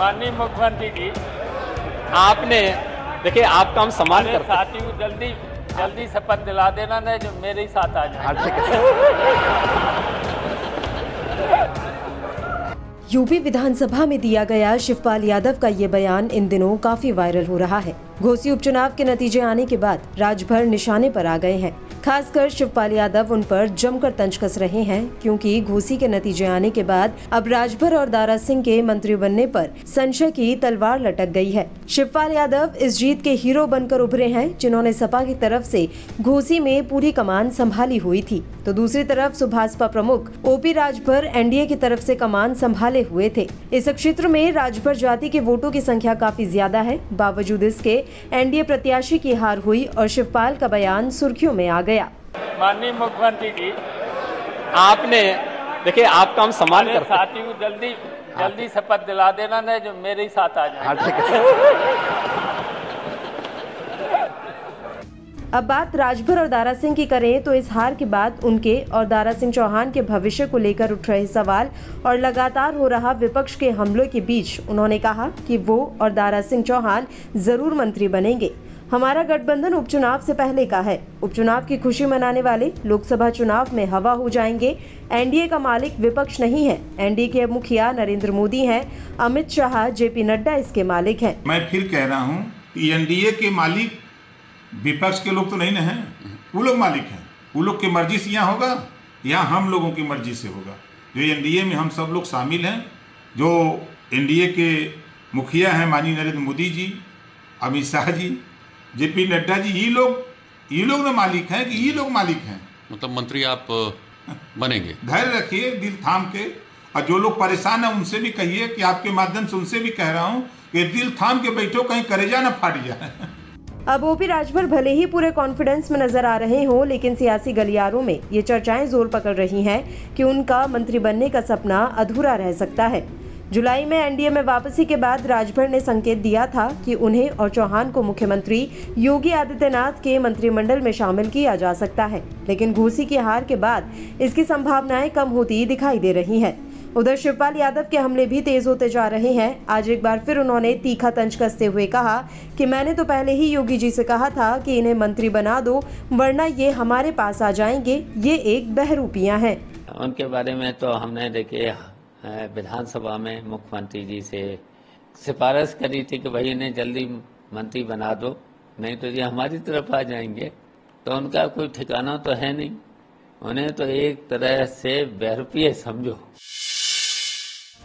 माननीय मुख्यमंत्री जी आपने देखिए आपका हम सम्मान करते साथी को जल्दी जल्दी शपथ दिला देना ना जो मेरे ही साथ आ जाए। ठीक है। यूपी विधानसभा में दिया गया शिवपाल यादव का ये बयान इन दिनों काफ़ी वायरल हो रहा है। घोसी उपचुनाव के नतीजे आने के बाद राजभर निशाने पर आ गए हैं। खासकर शिवपाल यादव उन पर जमकर तंज कस रहे हैं, क्योंकि घोसी के नतीजे आने के बाद अब राजभर और दारा सिंह के मंत्री बनने पर संशय की तलवार लटक गई है। शिवपाल यादव इस जीत के हीरो बनकर उभरे हैं, जिन्होंने सपा की तरफ़ से घोसी में पूरी कमान संभाली हुई थी। तो दूसरी तरफ़ सुभाषपा प्रमुख ओपी राजभर एनडीए की तरफ़ से कमान संभाले हुए थे। इस क्षेत्र में राजभर जाति के वोटों की संख्या काफ़ी ज़्यादा है। बावजूद इसके एनडीए प्रत्याशी की हार हुई और शिवपाल का बयान सुर्खियों में आ गया। माननीय मुख्यमंत्री जी आपने देखिए आपका हम सम्मान कर करते साथी को जल्दी जल्दी शपथ दिला देना नहीं जो मेरे ही साथ आ जाए हाँ, ठीक है अब बात राजभर और दारा सिंह की करें तो इस हार के बाद उनके और दारा सिंह चौहान के भविष्य को लेकर उठ रहे सवाल और लगातार हो रहा विपक्ष के हमलों के बीच। उन्होंने कहा कि वो और दारा सिंह चौहान ज़रूर मंत्री बनेंगे। हमारा गठबंधन उपचुनाव से पहले का है। उपचुनाव की खुशी मनाने वाले लोकसभा चुनाव में हवा हो जाएँगे। एनडीए का मालिक विपक्ष नहीं है। एनडीए के मुखिया नरेंद्र मोदी हैं। अमित शाह, जेपी नड्डा इसके मालिक हैं। मैं फिर कह रहा हूँ एनडीए के मालिक विपक्ष के लोग तो नहीं ना हैं। वो लोग मालिक हैं। वो लोग की मर्ज़ी से यहाँ होगा या हम लोगों की मर्ज़ी से होगा। जो एनडीए में हम सब लोग शामिल हैं जो एनडीए के मुखिया हैं माननीय नरेंद्र मोदी जी अमित शाह जी जे पी नड्डा जी ये लोग ये लोग ना मालिक हैं कि ये लोग मालिक हैं। मतलब मंत्री आप बनेंगे। धैर्य रखिए दिल थाम के। और जो लोग परेशान हैं उनसे भी कहिए कि आपके माध्यम से उनसे भी कह रहा हूँ कि दिल थाम के बैठो कहीं करेजा ना फाट जाए। अब ओपी राजभर भले ही पूरे कॉन्फिडेंस में नज़र आ रहे हों, लेकिन सियासी गलियारों में ये चर्चाएँ ज़ोर पकड़ रही हैं कि उनका मंत्री बनने का सपना अधूरा रह सकता है। जुलाई में एनडीए में वापसी के बाद राजभर ने संकेत दिया था कि उन्हें और चौहान को मुख्यमंत्री योगी आदित्यनाथ के मंत्रिमंडल में शामिल किया जा सकता है, लेकिन घूसी की हार के बाद इसकी संभावनाएँ कम होती दिखाई दे रही हैं। उधर शिवपाल यादव के हमले भी तेज होते जा रहे हैं। आज एक बार फिर उन्होंने तीखा तंज कसते हुए कहा कि मैंने तो पहले ही योगी जी से कहा था कि इन्हें मंत्री बना दो, वरना ये हमारे पास आ जाएँगे। ये एक बहरूपियाँ हैं। उनके बारे में तो हमने देखिए विधानसभा में मुख्यमंत्री जी से सिफारिश करी थी कि भाई इन्हें जल्दी मंत्री बना दो, नहीं तो ये हमारी तरफ़ आ जाएँगे। तो उनका कोई ठिकाना तो है नहीं। उन्हें तो एक तरह से बहरूपीय समझो।